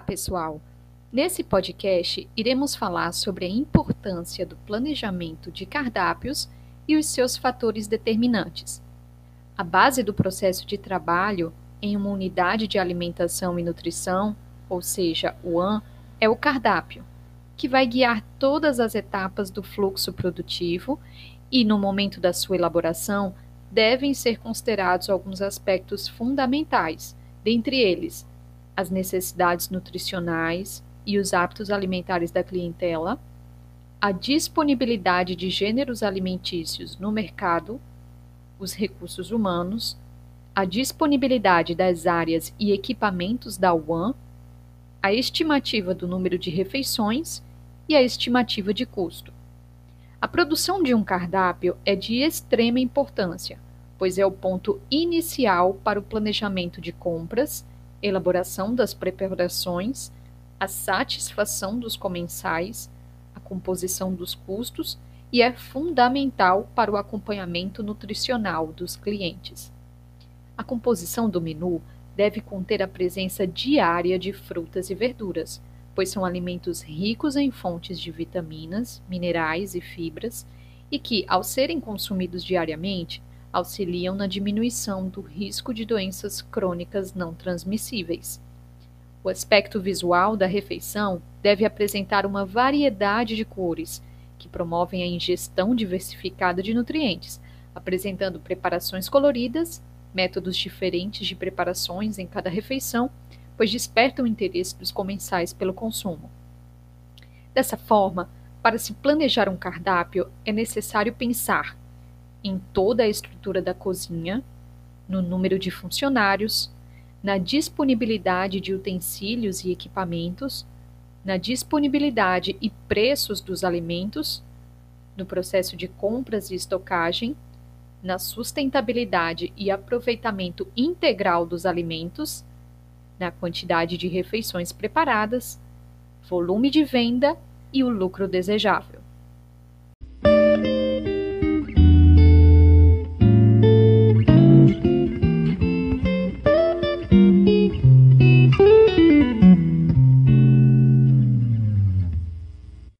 pessoal! Nesse podcast, iremos falar sobre a importância do planejamento de cardápios e os seus fatores determinantes. A base do processo de trabalho em uma unidade de alimentação e nutrição, ou seja, o AN, é o cardápio, que vai guiar todas as etapas do fluxo produtivo e, no momento da sua elaboração, devem ser considerados alguns aspectos fundamentais, dentre eles as necessidades nutricionais e os hábitos alimentares da clientela, a disponibilidade de gêneros alimentícios no mercado, os recursos humanos, a disponibilidade das áreas e equipamentos da UAN, a estimativa do número de refeições e a estimativa de custo. A produção de um cardápio é de extrema importância, pois é o ponto inicial para o planejamento de compras elaboração das preparações, a satisfação dos comensais, a composição dos custos e é fundamental para o acompanhamento nutricional dos clientes. A composição do menu deve conter a presença diária de frutas e verduras, pois são alimentos ricos em fontes de vitaminas, minerais e fibras e que, ao serem consumidos diariamente, auxiliam na diminuição do risco de doenças crônicas não transmissíveis. O aspecto visual da refeição deve apresentar uma variedade de cores, que promovem a ingestão diversificada de nutrientes, apresentando preparações coloridas, métodos diferentes de preparações em cada refeição, pois despertam o interesse dos comensais pelo consumo. Dessa forma, para se planejar um cardápio, é necessário pensar em toda a estrutura da cozinha, no número de funcionários, na disponibilidade de utensílios e equipamentos, na disponibilidade e preços dos alimentos, no processo de compras e estocagem, na sustentabilidade e aproveitamento integral dos alimentos, na quantidade de refeições preparadas, volume de venda e o lucro desejável.